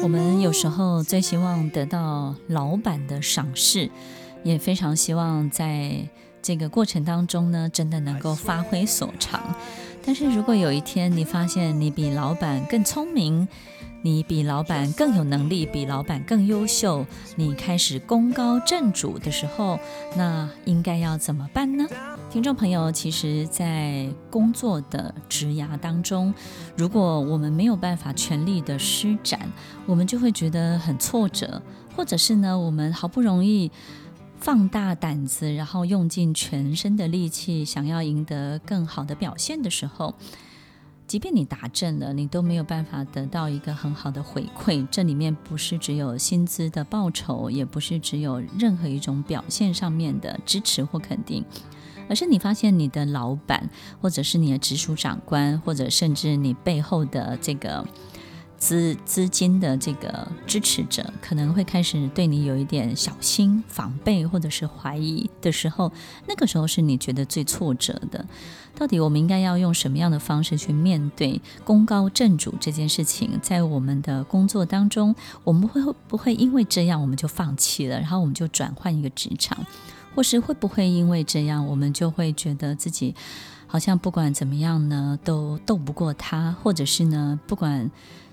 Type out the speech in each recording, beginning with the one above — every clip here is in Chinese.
我们有时候最希望得到老板的赏识，也非常希望在这个过程当中呢，真的能够发挥所长。但是如果有一天你发现你比老板更聪明，你比老板更有能力，比老板更优秀，你开始功高震主的时候，那应该要怎么办呢？听众朋友，其实，在工作的职涯当中，如果我们没有办法全力的施展，我们就会觉得很挫折，或者是呢，我们好不容易放大胆子，然后用尽全身的力气，想要赢得更好的表现的时候。即便你达阵了，你都没有办法得到一个很好的回馈。这里面不是只有薪资的报酬，也不是只有任何一种表现上面的支持或肯定，而是你发现你的老板，或者是你的直属长官，或者甚至你背后的这个。资资金的这个支持者可能会开始对你有一点小心防备或者是怀疑的时候，那个时候是你觉得最挫折的。到底我们应该要用什么样的方式去面对功高震主这件事情？在我们的工作当中，我们会不会因为这样我们就放弃了，然后我们就转换一个职场，或是会不会因为这样我们就会觉得自己好像不管怎么样呢都斗不过他，或者是呢不管。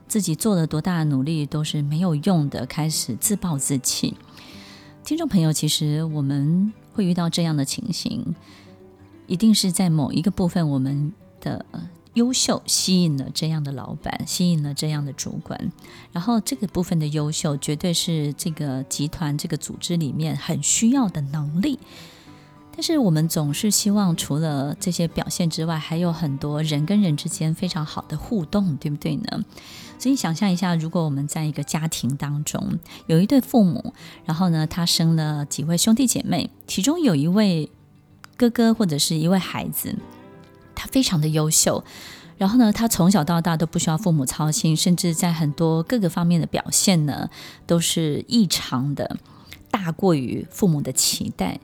自己做了多大的努力都是没有用的，开始自暴自弃。听众朋友，其实我们会遇到这样的情形，一定是在某一个部分，我们的优秀吸引了这样的老板，吸引了这样的主管，然后这个部分的优秀，绝对是这个集团、这个组织里面很需要的能力。但是我们总是希望，除了这些表现之外，还有很多人跟人之间非常好的互动，对不对呢？所以想象一下，如果我们在一个家庭当中有一对父母，然后呢，他生了几位兄弟姐妹，其中有一位哥哥或者是一位孩子，他非常的优秀，然后呢，他从小到大都不需要父母操心，甚至在很多各个方面的表现呢，都是异常的，大过于父母的期待。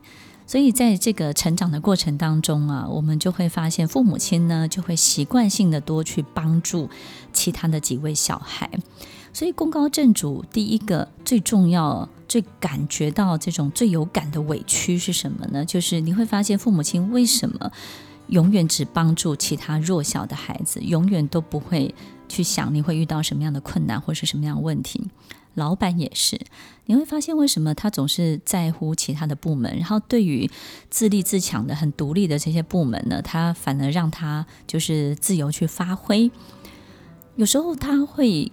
所以，在这个成长的过程当中啊，我们就会发现，父母亲呢就会习惯性的多去帮助其他的几位小孩。所以，功高震主第一个最重要、最感觉到这种最有感的委屈是什么呢？就是你会发现，父母亲为什么永远只帮助其他弱小的孩子，永远都不会去想你会遇到什么样的困难或是什么样的问题。老板也是，你会发现为什么他总是在乎其他的部门，然后对于自立自强的、很独立的这些部门呢，他反而让他就是自由去发挥。有时候他会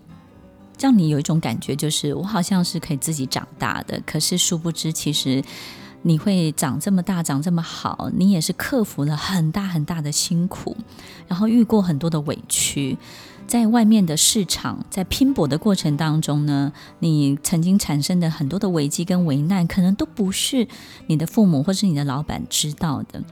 让你有一种感觉，就是我好像是可以自己长大的，可是殊不知，其实你会长这么大、长这么好，你也是克服了很大很大的辛苦，然后遇过很多的委屈。在外面的市场，在拼搏的过程当中呢，你曾经产生的很多的危机跟危难，可能都不是你的父母或是你的老板知道的。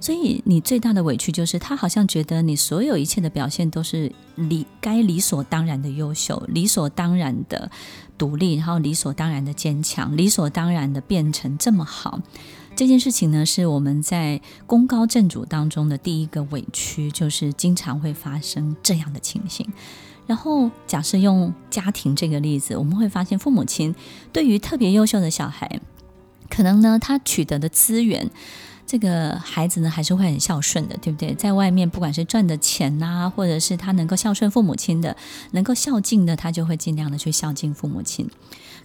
所以你最大的委屈就是，他好像觉得你所有一切的表现都是理该理所当然的优秀，理所当然的独立，然后理所当然的坚强，理所当然的变成这么好。这件事情呢，是我们在功高震主当中的第一个委屈，就是经常会发生这样的情形。然后，假设用家庭这个例子，我们会发现父母亲对于特别优秀的小孩，可能呢，他取得的资源。这个孩子呢，还是会很孝顺的，对不对？在外面，不管是赚的钱呐、或者是他能够孝顺父母亲的，能够孝敬的，他就会尽量的去孝敬父母亲。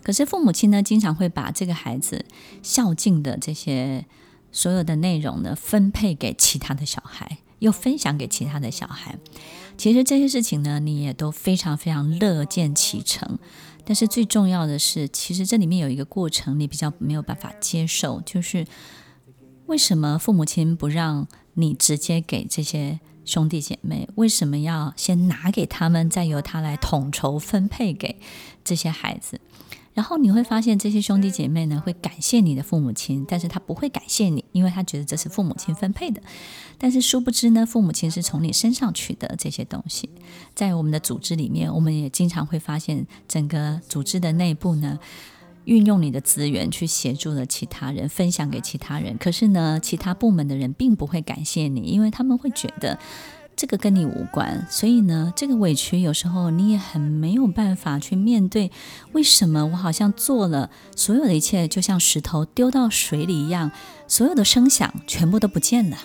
可是父母亲呢，经常会把这个孩子孝敬的这些所有的内容呢，分配给其他的小孩，又分享给其他的小孩。其实这些事情呢，你也都非常非常乐见其成。但是最重要的是，其实这里面有一个过程，你比较没有办法接受，就是。为什么父母亲不让你直接给这些兄弟姐妹？为什么要先拿给他们，再由他来统筹分配给这些孩子？然后你会发现，这些兄弟姐妹呢，会感谢你的父母亲，但是他不会感谢你，因为他觉得这是父母亲分配的。但是殊不知呢，父母亲是从你身上取得这些东西。在我们的组织里面，我们也经常会发现，整个组织的内部呢。运用你的资源去协助了其他人，分享给其他人。可是呢，其他部门的人并不会感谢你，因为他们会觉得这个跟你无关，所以呢，这个委屈有时候你也很没有办法去面对。为什么我好像做了所有的一切，就像石头丢到水里一样，所有的声响全部都不见了。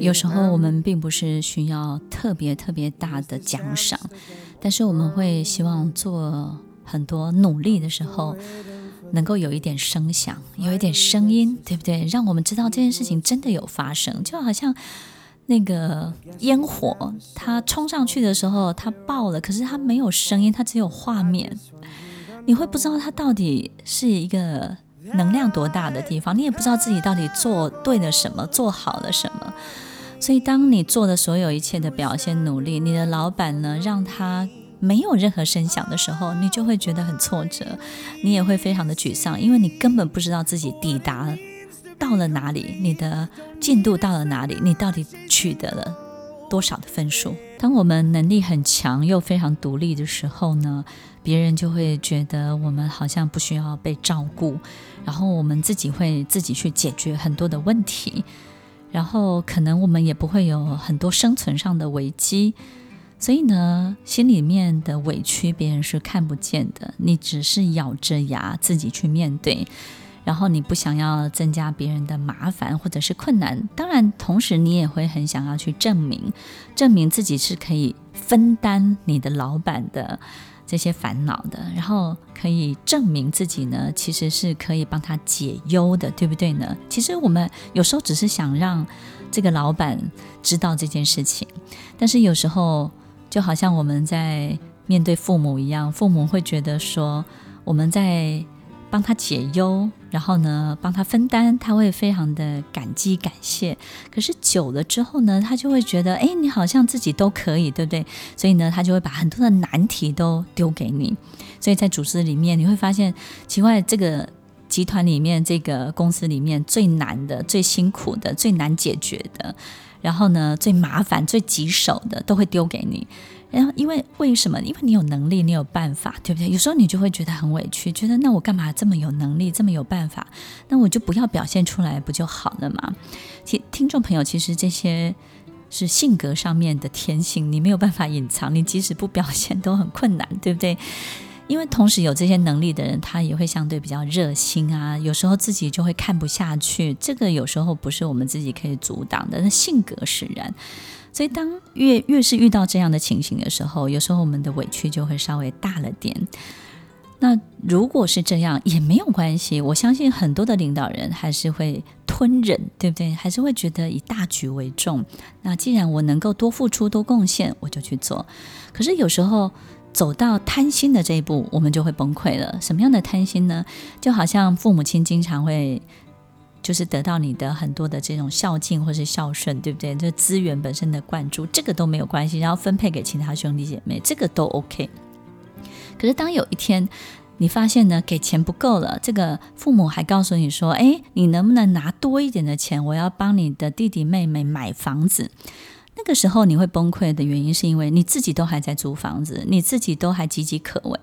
有时候我们并不是需要特别特别大的奖赏， 但是我们会希望做很多努力的时候，能够有一点声响，有一点声音，对不对？让我们知道这件事情真的有发生，就好像那个烟火，它冲上去的时候，它爆了，可是它没有声音，它只有画面，你会不知道它到底是一个。能量多大的地方，你也不知道自己到底做对了什么，做好了什么。所以，当你做的所有一切的表现努力，你的老板呢，让他没有任何声响的时候，你就会觉得很挫折，你也会非常的沮丧，因为你根本不知道自己抵达到了哪里，你的进度到了哪里，你到底取得了多少的分数。当我们能力很强又非常独立的时候呢，别人就会觉得我们好像不需要被照顾，然后我们自己会自己去解决很多的问题，然后可能我们也不会有很多生存上的危机，所以呢，心里面的委屈别人是看不见的，你只是咬着牙自己去面对。然后你不想要增加别人的麻烦或者是困难，当然同时你也会很想要去证明，证明自己是可以分担你的老板的这些烦恼的，然后可以证明自己呢，其实是可以帮他解忧的，对不对呢？其实我们有时候只是想让这个老板知道这件事情，但是有时候就好像我们在面对父母一样，父母会觉得说我们在。帮他解忧，然后呢，帮他分担，他会非常的感激感谢。可是久了之后呢，他就会觉得，哎，你好像自己都可以，对不对？所以呢，他就会把很多的难题都丢给你。所以在组织里面，你会发现，奇怪，这个集团里面，这个公司里面最难的、最辛苦的、最难解决的，然后呢，最麻烦、最棘手的，都会丢给你。然后，因为为什么？因为你有能力，你有办法，对不对？有时候你就会觉得很委屈，觉得那我干嘛这么有能力，这么有办法？那我就不要表现出来，不就好了吗？其听众朋友，其实这些是性格上面的天性，你没有办法隐藏，你即使不表现都很困难，对不对？因为同时有这些能力的人，他也会相对比较热心啊，有时候自己就会看不下去，这个有时候不是我们自己可以阻挡的，那性格使然。所以，当越越是遇到这样的情形的时候，有时候我们的委屈就会稍微大了点。那如果是这样也没有关系，我相信很多的领导人还是会吞忍，对不对？还是会觉得以大局为重。那既然我能够多付出、多贡献，我就去做。可是有时候走到贪心的这一步，我们就会崩溃了。什么样的贪心呢？就好像父母亲经常会。就是得到你的很多的这种孝敬或是孝顺，对不对？这资源本身的灌注，这个都没有关系，然后分配给其他兄弟姐妹，这个都 OK。可是当有一天你发现呢，给钱不够了，这个父母还告诉你说：“哎，你能不能拿多一点的钱？我要帮你的弟弟妹妹买房子。”那个时候你会崩溃的原因，是因为你自己都还在租房子，你自己都还岌岌可危。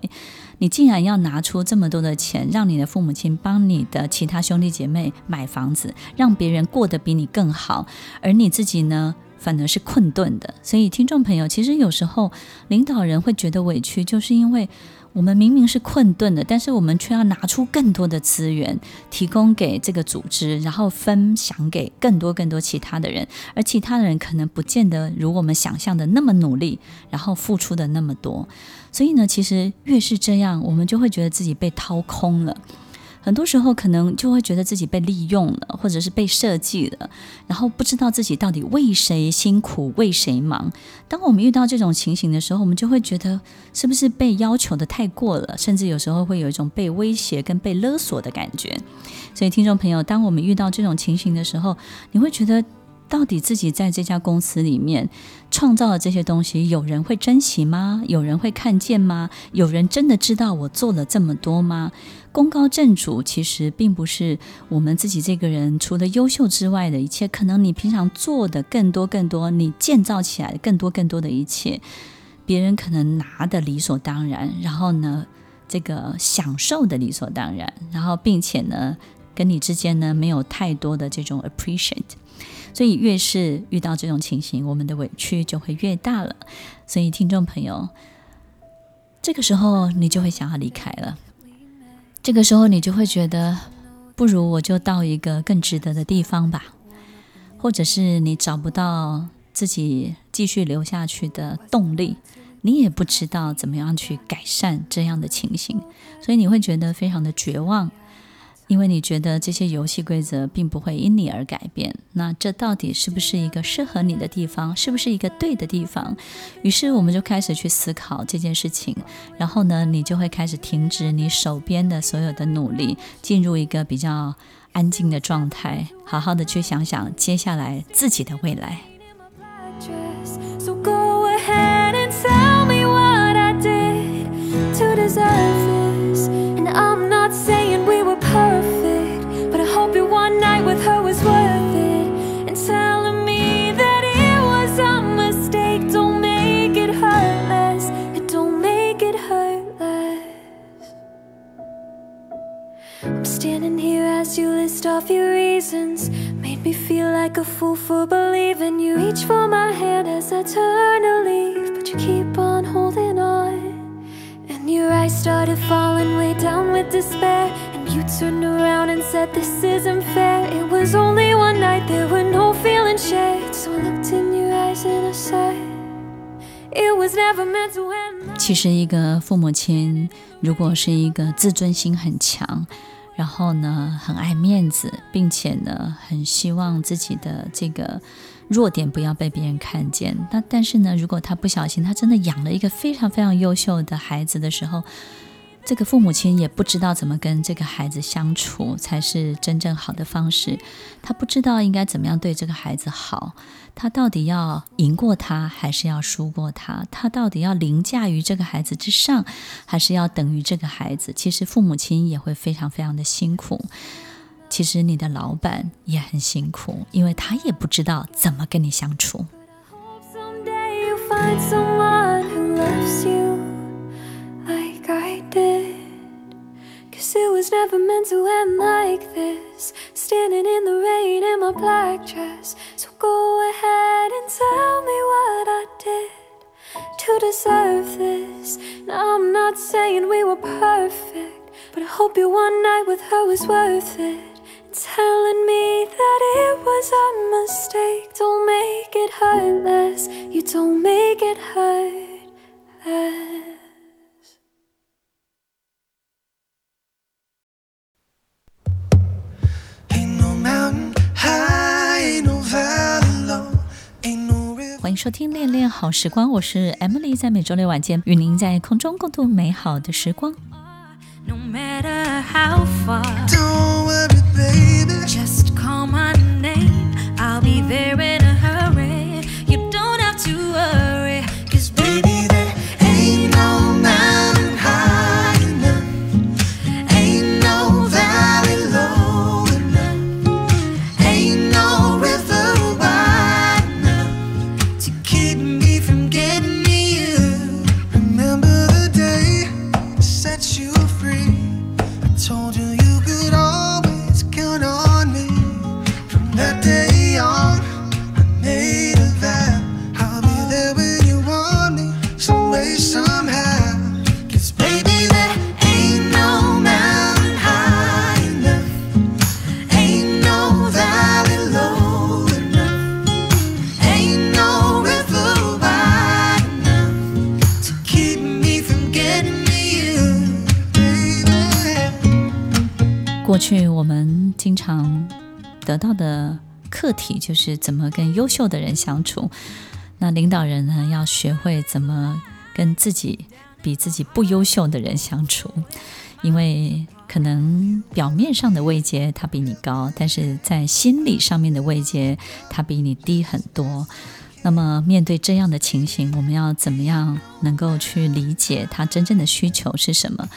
你竟然要拿出这么多的钱，让你的父母亲帮你的其他兄弟姐妹买房子，让别人过得比你更好，而你自己呢，反而是困顿的。所以，听众朋友，其实有时候领导人会觉得委屈，就是因为。我们明明是困顿的，但是我们却要拿出更多的资源提供给这个组织，然后分享给更多更多其他的人，而其他的人可能不见得如我们想象的那么努力，然后付出的那么多。所以呢，其实越是这样，我们就会觉得自己被掏空了。很多时候可能就会觉得自己被利用了，或者是被设计了，然后不知道自己到底为谁辛苦，为谁忙。当我们遇到这种情形的时候，我们就会觉得是不是被要求的太过了，甚至有时候会有一种被威胁跟被勒索的感觉。所以，听众朋友，当我们遇到这种情形的时候，你会觉得到底自己在这家公司里面，创造的这些东西，有人会珍惜吗？有人会看见吗？有人真的知道我做了这么多吗？功高震主，其实并不是我们自己这个人除了优秀之外的一切，可能你平常做的更多更多，你建造起来更多更多的一切，别人可能拿的理所当然，然后呢，这个享受的理所当然，然后并且呢，跟你之间呢没有太多的这种 appreciate。所以越是遇到这种情形，我们的委屈就会越大了。所以听众朋友，这个时候你就会想要离开了。这个时候你就会觉得，不如我就到一个更值得的地方吧。或者是你找不到自己继续留下去的动力，你也不知道怎么样去改善这样的情形，所以你会觉得非常的绝望。因为你觉得这些游戏规则并不会因你而改变，那这到底是不是一个适合你的地方？是不是一个对的地方？于是我们就开始去思考这件事情，然后呢，你就会开始停止你手边的所有的努力，进入一个比较安静的状态，好好的去想想接下来自己的未来。其实，一个父母亲如果是一个自尊心很强， 然后呢，很爱面子，并且呢，很希望自己的这个弱点不要被别人看见。那但是呢，如果他不小心，他真的养了一个非常非常优秀的孩子的时候，这个父母亲也不知道怎么跟这个孩子相处才是真正好的方式。他不知道应该怎么样对这个孩子好。他到底要赢过他，还是要输过他？他到底要凌驾于这个孩子之上，还是要等于这个孩子？其实父母亲也会非常非常的辛苦。其实你的老板也很辛苦，因为他也不知道怎么跟你相处。it was never meant to end like this. Standing in the rain in my black dress. So go ahead and tell me what I did to deserve this. Now I'm not saying we were perfect, but I hope your one night with her was worth it. And telling me that it was a mistake. Don't make it hurt less. You don't make it hurt less. 收听《恋恋好时光》，我是 Emily，在每周六晚间与您在空中共度美好的时光。No 得到的课题就是怎么跟优秀的人相处。那领导人呢，要学会怎么跟自己比自己不优秀的人相处，因为可能表面上的位阶他比你高，但是在心理上面的位阶他比你低很多。那么面对这样的情形，我们要怎么样能够去理解他真正的需求是什么？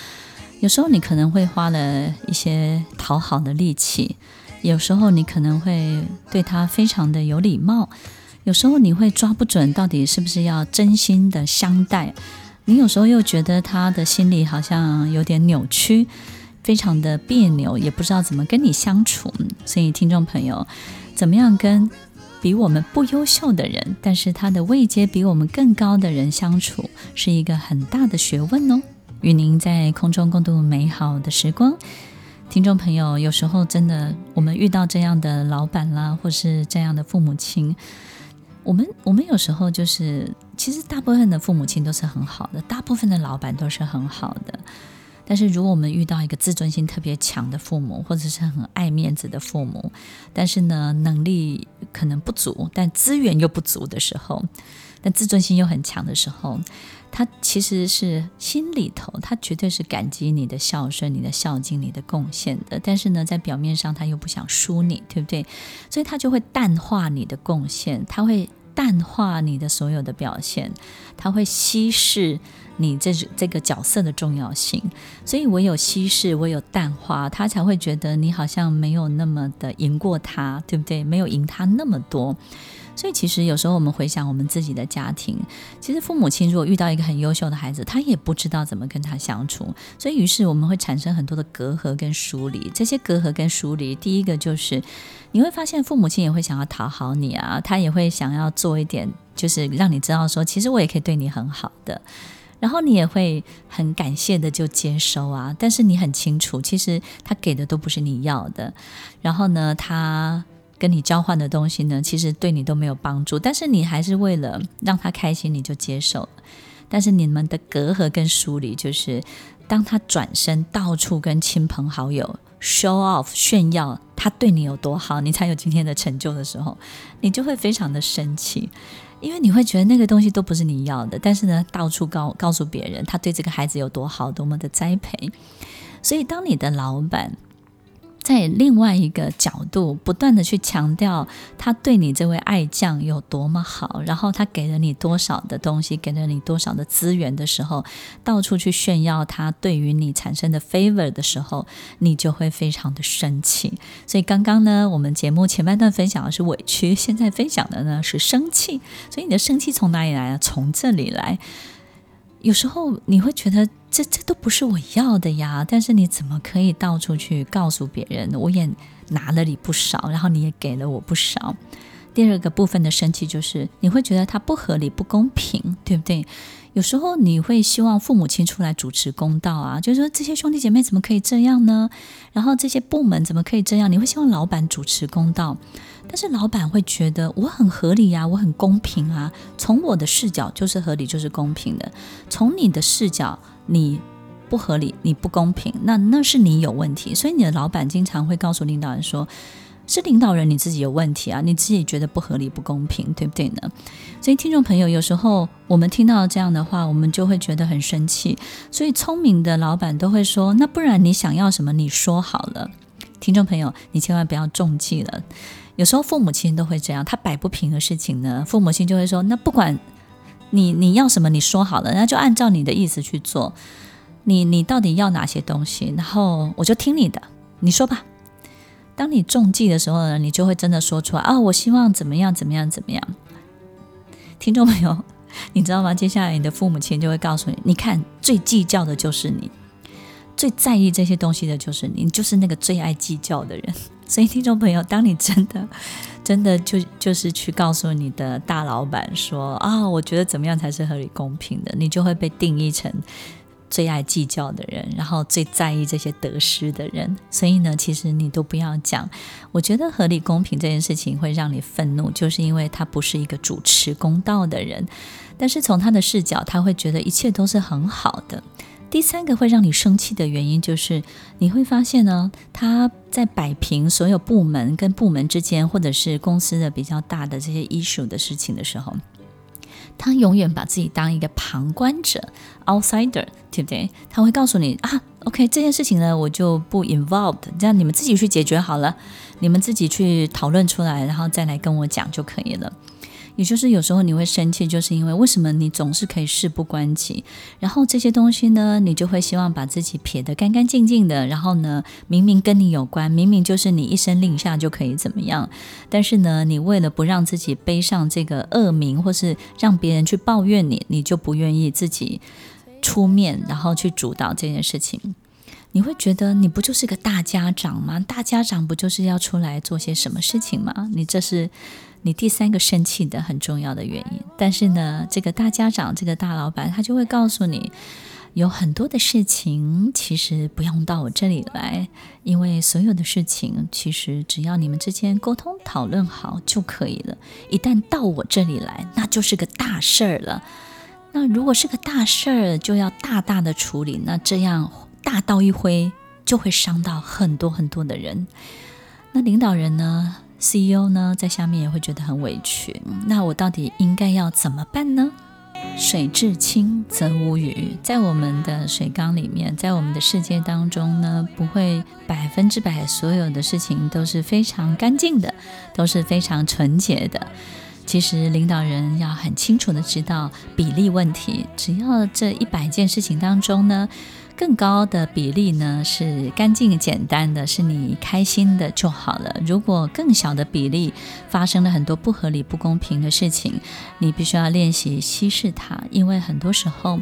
有时候你可能会花了一些讨好的力气，有时候你可能会对他非常的有礼貌，有时候你会抓不准到底是不是要真心的相待，你有时候又觉得他的心里好像有点扭曲，非常的别扭，也不知道怎么跟你相处。所以听众朋友，怎么样跟比我们不优秀的人，但是他的位阶比我们更高的人相处，是一个很大的学问哦。与您在空中共度美好的时光，听众朋友，有时候真的，我们遇到这样的老板啦，或是这样的父母亲，我们我们有时候就是，其实大部分的父母亲都是很好的，大部分的老板都是很好的。但是，如果我们遇到一个自尊心特别强的父母，或者是很爱面子的父母，但是呢，能力可能不足，但资源又不足的时候，但自尊心又很强的时候，他其实是心里头，他绝对是感激你的孝顺、你的孝敬、你的贡献的。但是呢，在表面上，他又不想输你，对不对？所以他就会淡化你的贡献，他会淡化你的所有的表现，他会稀释。你这这个角色的重要性，所以唯有稀释，唯有淡化，他才会觉得你好像没有那么的赢过他，对不对？没有赢他那么多。所以其实有时候我们回想我们自己的家庭，其实父母亲如果遇到一个很优秀的孩子，他也不知道怎么跟他相处，所以于是我们会产生很多的隔阂跟疏离。这些隔阂跟疏离，第一个就是你会发现父母亲也会想要讨好你啊，他也会想要做一点，就是让你知道说，其实我也可以对你很好的。然后你也会很感谢的就接收啊，但是你很清楚，其实他给的都不是你要的。然后呢，他跟你交换的东西呢，其实对你都没有帮助。但是你还是为了让他开心，你就接受。但是你们的隔阂跟疏离，就是当他转身到处跟亲朋好友 show off 炫耀他对你有多好，你才有今天的成就的时候，你就会非常的生气。因为你会觉得那个东西都不是你要的，但是呢，到处告告诉别人他对这个孩子有多好，多么的栽培。所以，当你的老板，在另外一个角度，不断地去强调他对你这位爱将有多么好，然后他给了你多少的东西，给了你多少的资源的时候，到处去炫耀他对于你产生的 favor 的时候，你就会非常的生气。所以刚刚呢，我们节目前半段分享的是委屈，现在分享的呢是生气。所以你的生气从哪里来啊？从这里来。有时候你会觉得这这都不是我要的呀，但是你怎么可以到处去告诉别人，我也拿了你不少，然后你也给了我不少。第二个部分的生气就是你会觉得它不合理、不公平，对不对？有时候你会希望父母亲出来主持公道啊，就是说这些兄弟姐妹怎么可以这样呢？然后这些部门怎么可以这样？你会希望老板主持公道。但是老板会觉得我很合理呀，我很公平啊。从我的视角就是合理，就是公平的。从你的视角，你不合理，你不公平，那那是你有问题。所以你的老板经常会告诉领导人说：“是领导人你自己有问题啊，你自己觉得不合理、不公平，对不对呢？”所以听众朋友，有时候我们听到这样的话，我们就会觉得很生气。所以聪明的老板都会说：“那不然你想要什么？你说好了。”听众朋友，你千万不要中计了。有时候父母亲都会这样，他摆不平的事情呢，父母亲就会说：“那不管你你要什么，你说好了，那就按照你的意思去做。你你到底要哪些东西？然后我就听你的，你说吧。当你中计的时候呢，你就会真的说出来啊，我希望怎么样怎么样怎么样。听众朋友，你知道吗？接下来你的父母亲就会告诉你：你看，最计较的就是你，最在意这些东西的就是你，你就是那个最爱计较的人。”所以，听众朋友，当你真的、真的就就是去告诉你的大老板说啊，我觉得怎么样才是合理公平的，你就会被定义成最爱计较的人，然后最在意这些得失的人。所以呢，其实你都不要讲。我觉得合理公平这件事情会让你愤怒，就是因为他不是一个主持公道的人，但是从他的视角，他会觉得一切都是很好的。第三个会让你生气的原因，就是你会发现呢，他在摆平所有部门跟部门之间，或者是公司的比较大的这些 issue 的事情的时候，他永远把自己当一个旁观者 （outsider），对不对？他会告诉你啊，OK，这件事情呢，我就不 involved，这样你们自己去解决好了，你们自己去讨论出来，然后再来跟我讲就可以了。也就是有时候你会生气，就是因为为什么你总是可以事不关己，然后这些东西呢，你就会希望把自己撇得干干净净的，然后呢，明明跟你有关，明明就是你一声令下就可以怎么样，但是呢，你为了不让自己背上这个恶名，或是让别人去抱怨你，你就不愿意自己出面，然后去主导这件事情。你会觉得你不就是个大家长吗？大家长不就是要出来做些什么事情吗？你这是你第三个生气的很重要的原因。但是呢，这个大家长，这个大老板，他就会告诉你，有很多的事情其实不用到我这里来，因为所有的事情其实只要你们之间沟通讨论好就可以了。一旦到我这里来，那就是个大事儿了。那如果是个大事儿，就要大大的处理。那这样。大刀一挥就会伤到很多很多的人，那领导人呢？CEO 呢，在下面也会觉得很委屈。那我到底应该要怎么办呢？水至清则无鱼，在我们的水缸里面，在我们的世界当中呢，不会百分之百所有的事情都是非常干净的，都是非常纯洁的。其实领导人要很清楚的知道比例问题，只要这一百件事情当中呢。更高的比例呢，是干净简单的，是你开心的就好了。如果更小的比例发生了很多不合理、不公平的事情，你必须要练习稀释它，因为很多时候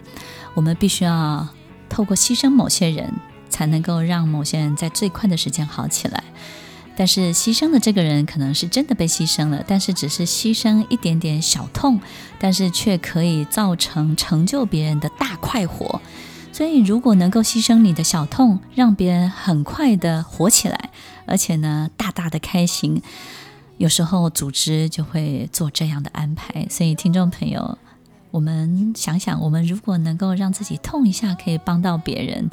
我们必须要透过牺牲某些人，才能够让某些人在最快的时间好起来。但是牺牲的这个人可能是真的被牺牲了，但是只是牺牲一点点小痛，但是却可以造成成就别人的大快活。所以，如果能够牺牲你的小痛，让别人很快的活起来，而且呢，大大的开心，有时候组织就会做这样的安排。所以，听众朋友，我们想想，我们如果能够让自己痛一下，可以帮到别人，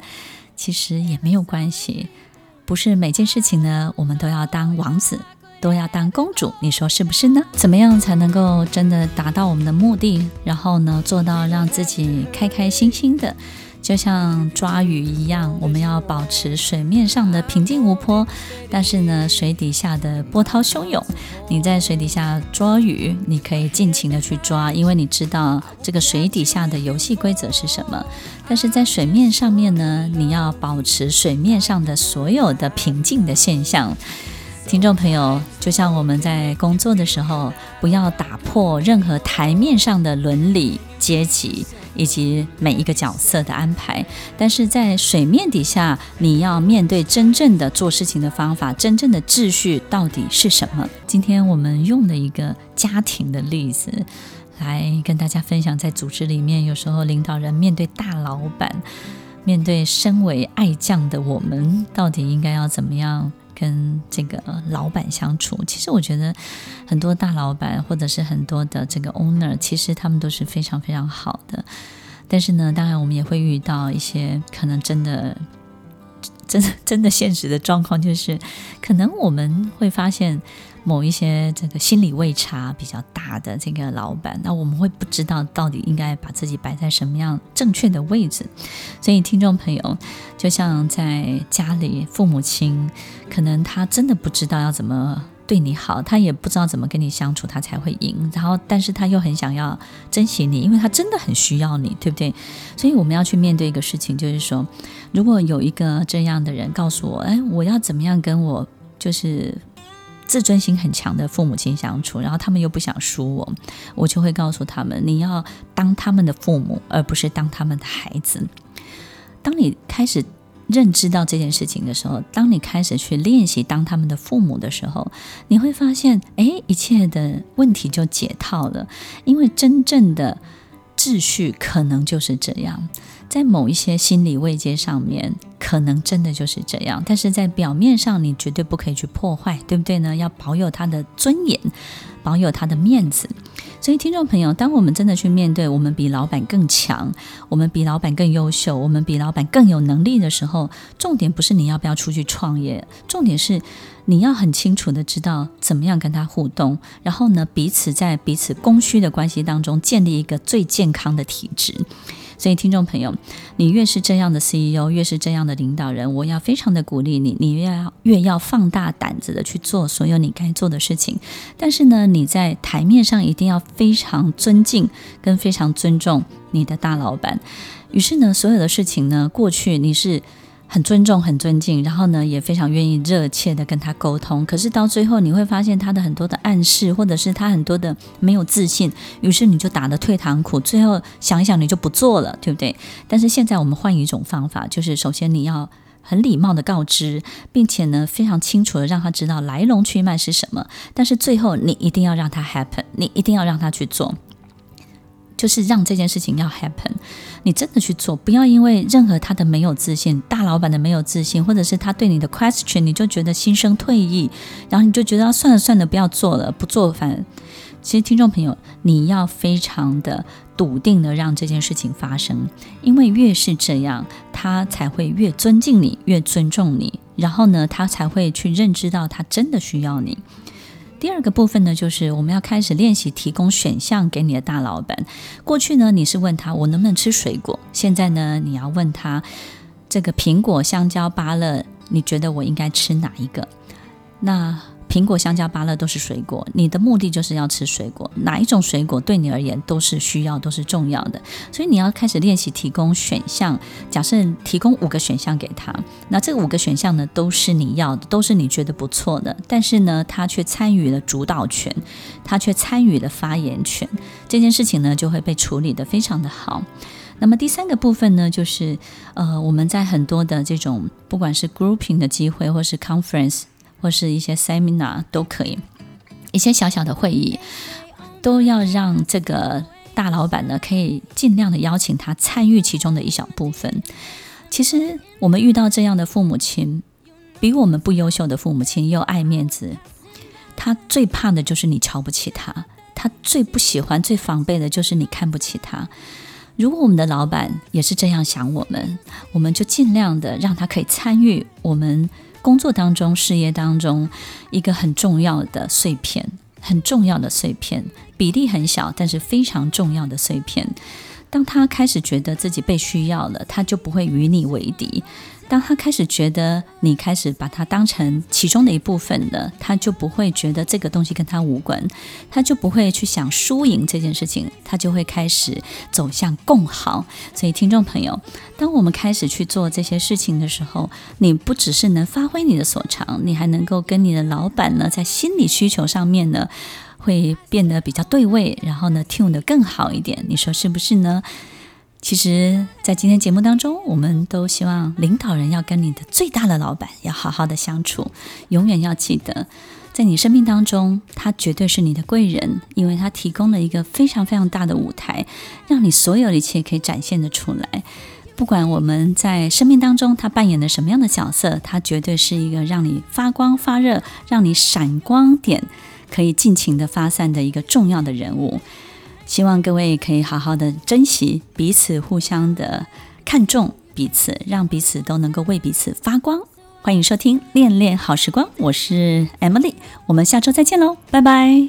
其实也没有关系。不是每件事情呢，我们都要当王子，都要当公主，你说是不是呢？怎么样才能够真的达到我们的目的？然后呢，做到让自己开开心心的？就像抓鱼一样，我们要保持水面上的平静无波，但是呢，水底下的波涛汹涌。你在水底下捉鱼，你可以尽情的去抓，因为你知道这个水底下的游戏规则是什么。但是在水面上面呢，你要保持水面上的所有的平静的现象。听众朋友，就像我们在工作的时候，不要打破任何台面上的伦理阶级。以及每一个角色的安排，但是在水面底下，你要面对真正的做事情的方法，真正的秩序到底是什么？今天我们用了一个家庭的例子来跟大家分享，在组织里面，有时候领导人面对大老板，面对身为爱将的我们，到底应该要怎么样？跟这个老板相处，其实我觉得很多大老板或者是很多的这个 owner，其实他们都是非常非常好的。但是呢，当然我们也会遇到一些可能真的、真的、真的现实的状况，就是可能我们会发现。某一些这个心理位差比较大的这个老板，那我们会不知道到底应该把自己摆在什么样正确的位置。所以，听众朋友，就像在家里，父母亲可能他真的不知道要怎么对你好，他也不知道怎么跟你相处，他才会赢。然后，但是他又很想要珍惜你，因为他真的很需要你，对不对？所以，我们要去面对一个事情，就是说，如果有一个这样的人告诉我，哎，我要怎么样跟我就是。自尊心很强的父母亲相处，然后他们又不想输我，我就会告诉他们：你要当他们的父母，而不是当他们的孩子。当你开始认知到这件事情的时候，当你开始去练习当他们的父母的时候，你会发现，哎，一切的问题就解套了，因为真正的秩序可能就是这样。在某一些心理位阶上面，可能真的就是这样，但是在表面上，你绝对不可以去破坏，对不对呢？要保有他的尊严，保有他的面子。所以，听众朋友，当我们真的去面对我们比老板更强，我们比老板更优秀，我们比老板更有能力的时候，重点不是你要不要出去创业，重点是你要很清楚的知道怎么样跟他互动，然后呢，彼此在彼此供需的关系当中建立一个最健康的体质。所以，听众朋友，你越是这样的 CEO，越是这样的领导人，我要非常的鼓励你，你越要越要放大胆子的去做所有你该做的事情。但是呢，你在台面上一定要非常尊敬跟非常尊重你的大老板。于是呢，所有的事情呢，过去你是。很尊重，很尊敬，然后呢，也非常愿意热切的跟他沟通。可是到最后，你会发现他的很多的暗示，或者是他很多的没有自信，于是你就打了退堂鼓。最后想一想，你就不做了，对不对？但是现在我们换一种方法，就是首先你要很礼貌的告知，并且呢，非常清楚的让他知道来龙去脉是什么。但是最后，你一定要让他 happen，你一定要让他去做。就是让这件事情要 happen，你真的去做，不要因为任何他的没有自信，大老板的没有自信，或者是他对你的 question，你就觉得心生退意，然后你就觉得算了算了，不要做了，不做反。其实听众朋友，你要非常的笃定的让这件事情发生，因为越是这样，他才会越尊敬你，越尊重你，然后呢，他才会去认知到他真的需要你。第二个部分呢，就是我们要开始练习提供选项给你的大老板。过去呢，你是问他我能不能吃水果，现在呢，你要问他这个苹果、香蕉、芭乐，你觉得我应该吃哪一个？那。苹果、香蕉、芭乐都是水果，你的目的就是要吃水果。哪一种水果对你而言都是需要、都是重要的，所以你要开始练习提供选项。假设提供五个选项给他，那这五个选项呢，都是你要的，都是你觉得不错的，但是呢，他却参与了主导权，他却参与了发言权，这件事情呢，就会被处理得非常的好。那么第三个部分呢，就是呃，我们在很多的这种不管是 grouping 的机会，或是 conference。或是一些 seminar 都可以，一些小小的会议，都要让这个大老板呢，可以尽量的邀请他参与其中的一小部分。其实我们遇到这样的父母亲，比我们不优秀的父母亲又爱面子，他最怕的就是你瞧不起他，他最不喜欢、最防备的就是你看不起他。如果我们的老板也是这样想我们，我们就尽量的让他可以参与我们。工作当中、事业当中，一个很重要的碎片，很重要的碎片，比例很小，但是非常重要的碎片。当他开始觉得自己被需要了，他就不会与你为敌。当他开始觉得你开始把他当成其中的一部分了，他就不会觉得这个东西跟他无关，他就不会去想输赢这件事情，他就会开始走向共好。所以，听众朋友，当我们开始去做这些事情的时候，你不只是能发挥你的所长，你还能够跟你的老板呢，在心理需求上面呢，会变得比较对位，然后呢，tune 得更好一点。你说是不是呢？其实，在今天节目当中，我们都希望领导人要跟你的最大的老板要好好的相处，永远要记得，在你生命当中，他绝对是你的贵人，因为他提供了一个非常非常大的舞台，让你所有的一切可以展现得出来。不管我们在生命当中他扮演的什么样的角色，他绝对是一个让你发光发热、让你闪光点可以尽情的发散的一个重要的人物。希望各位可以好好的珍惜彼此，互相的看重彼此，让彼此都能够为彼此发光。欢迎收听《恋恋好时光》，我是 Emily，我们下周再见喽，拜拜。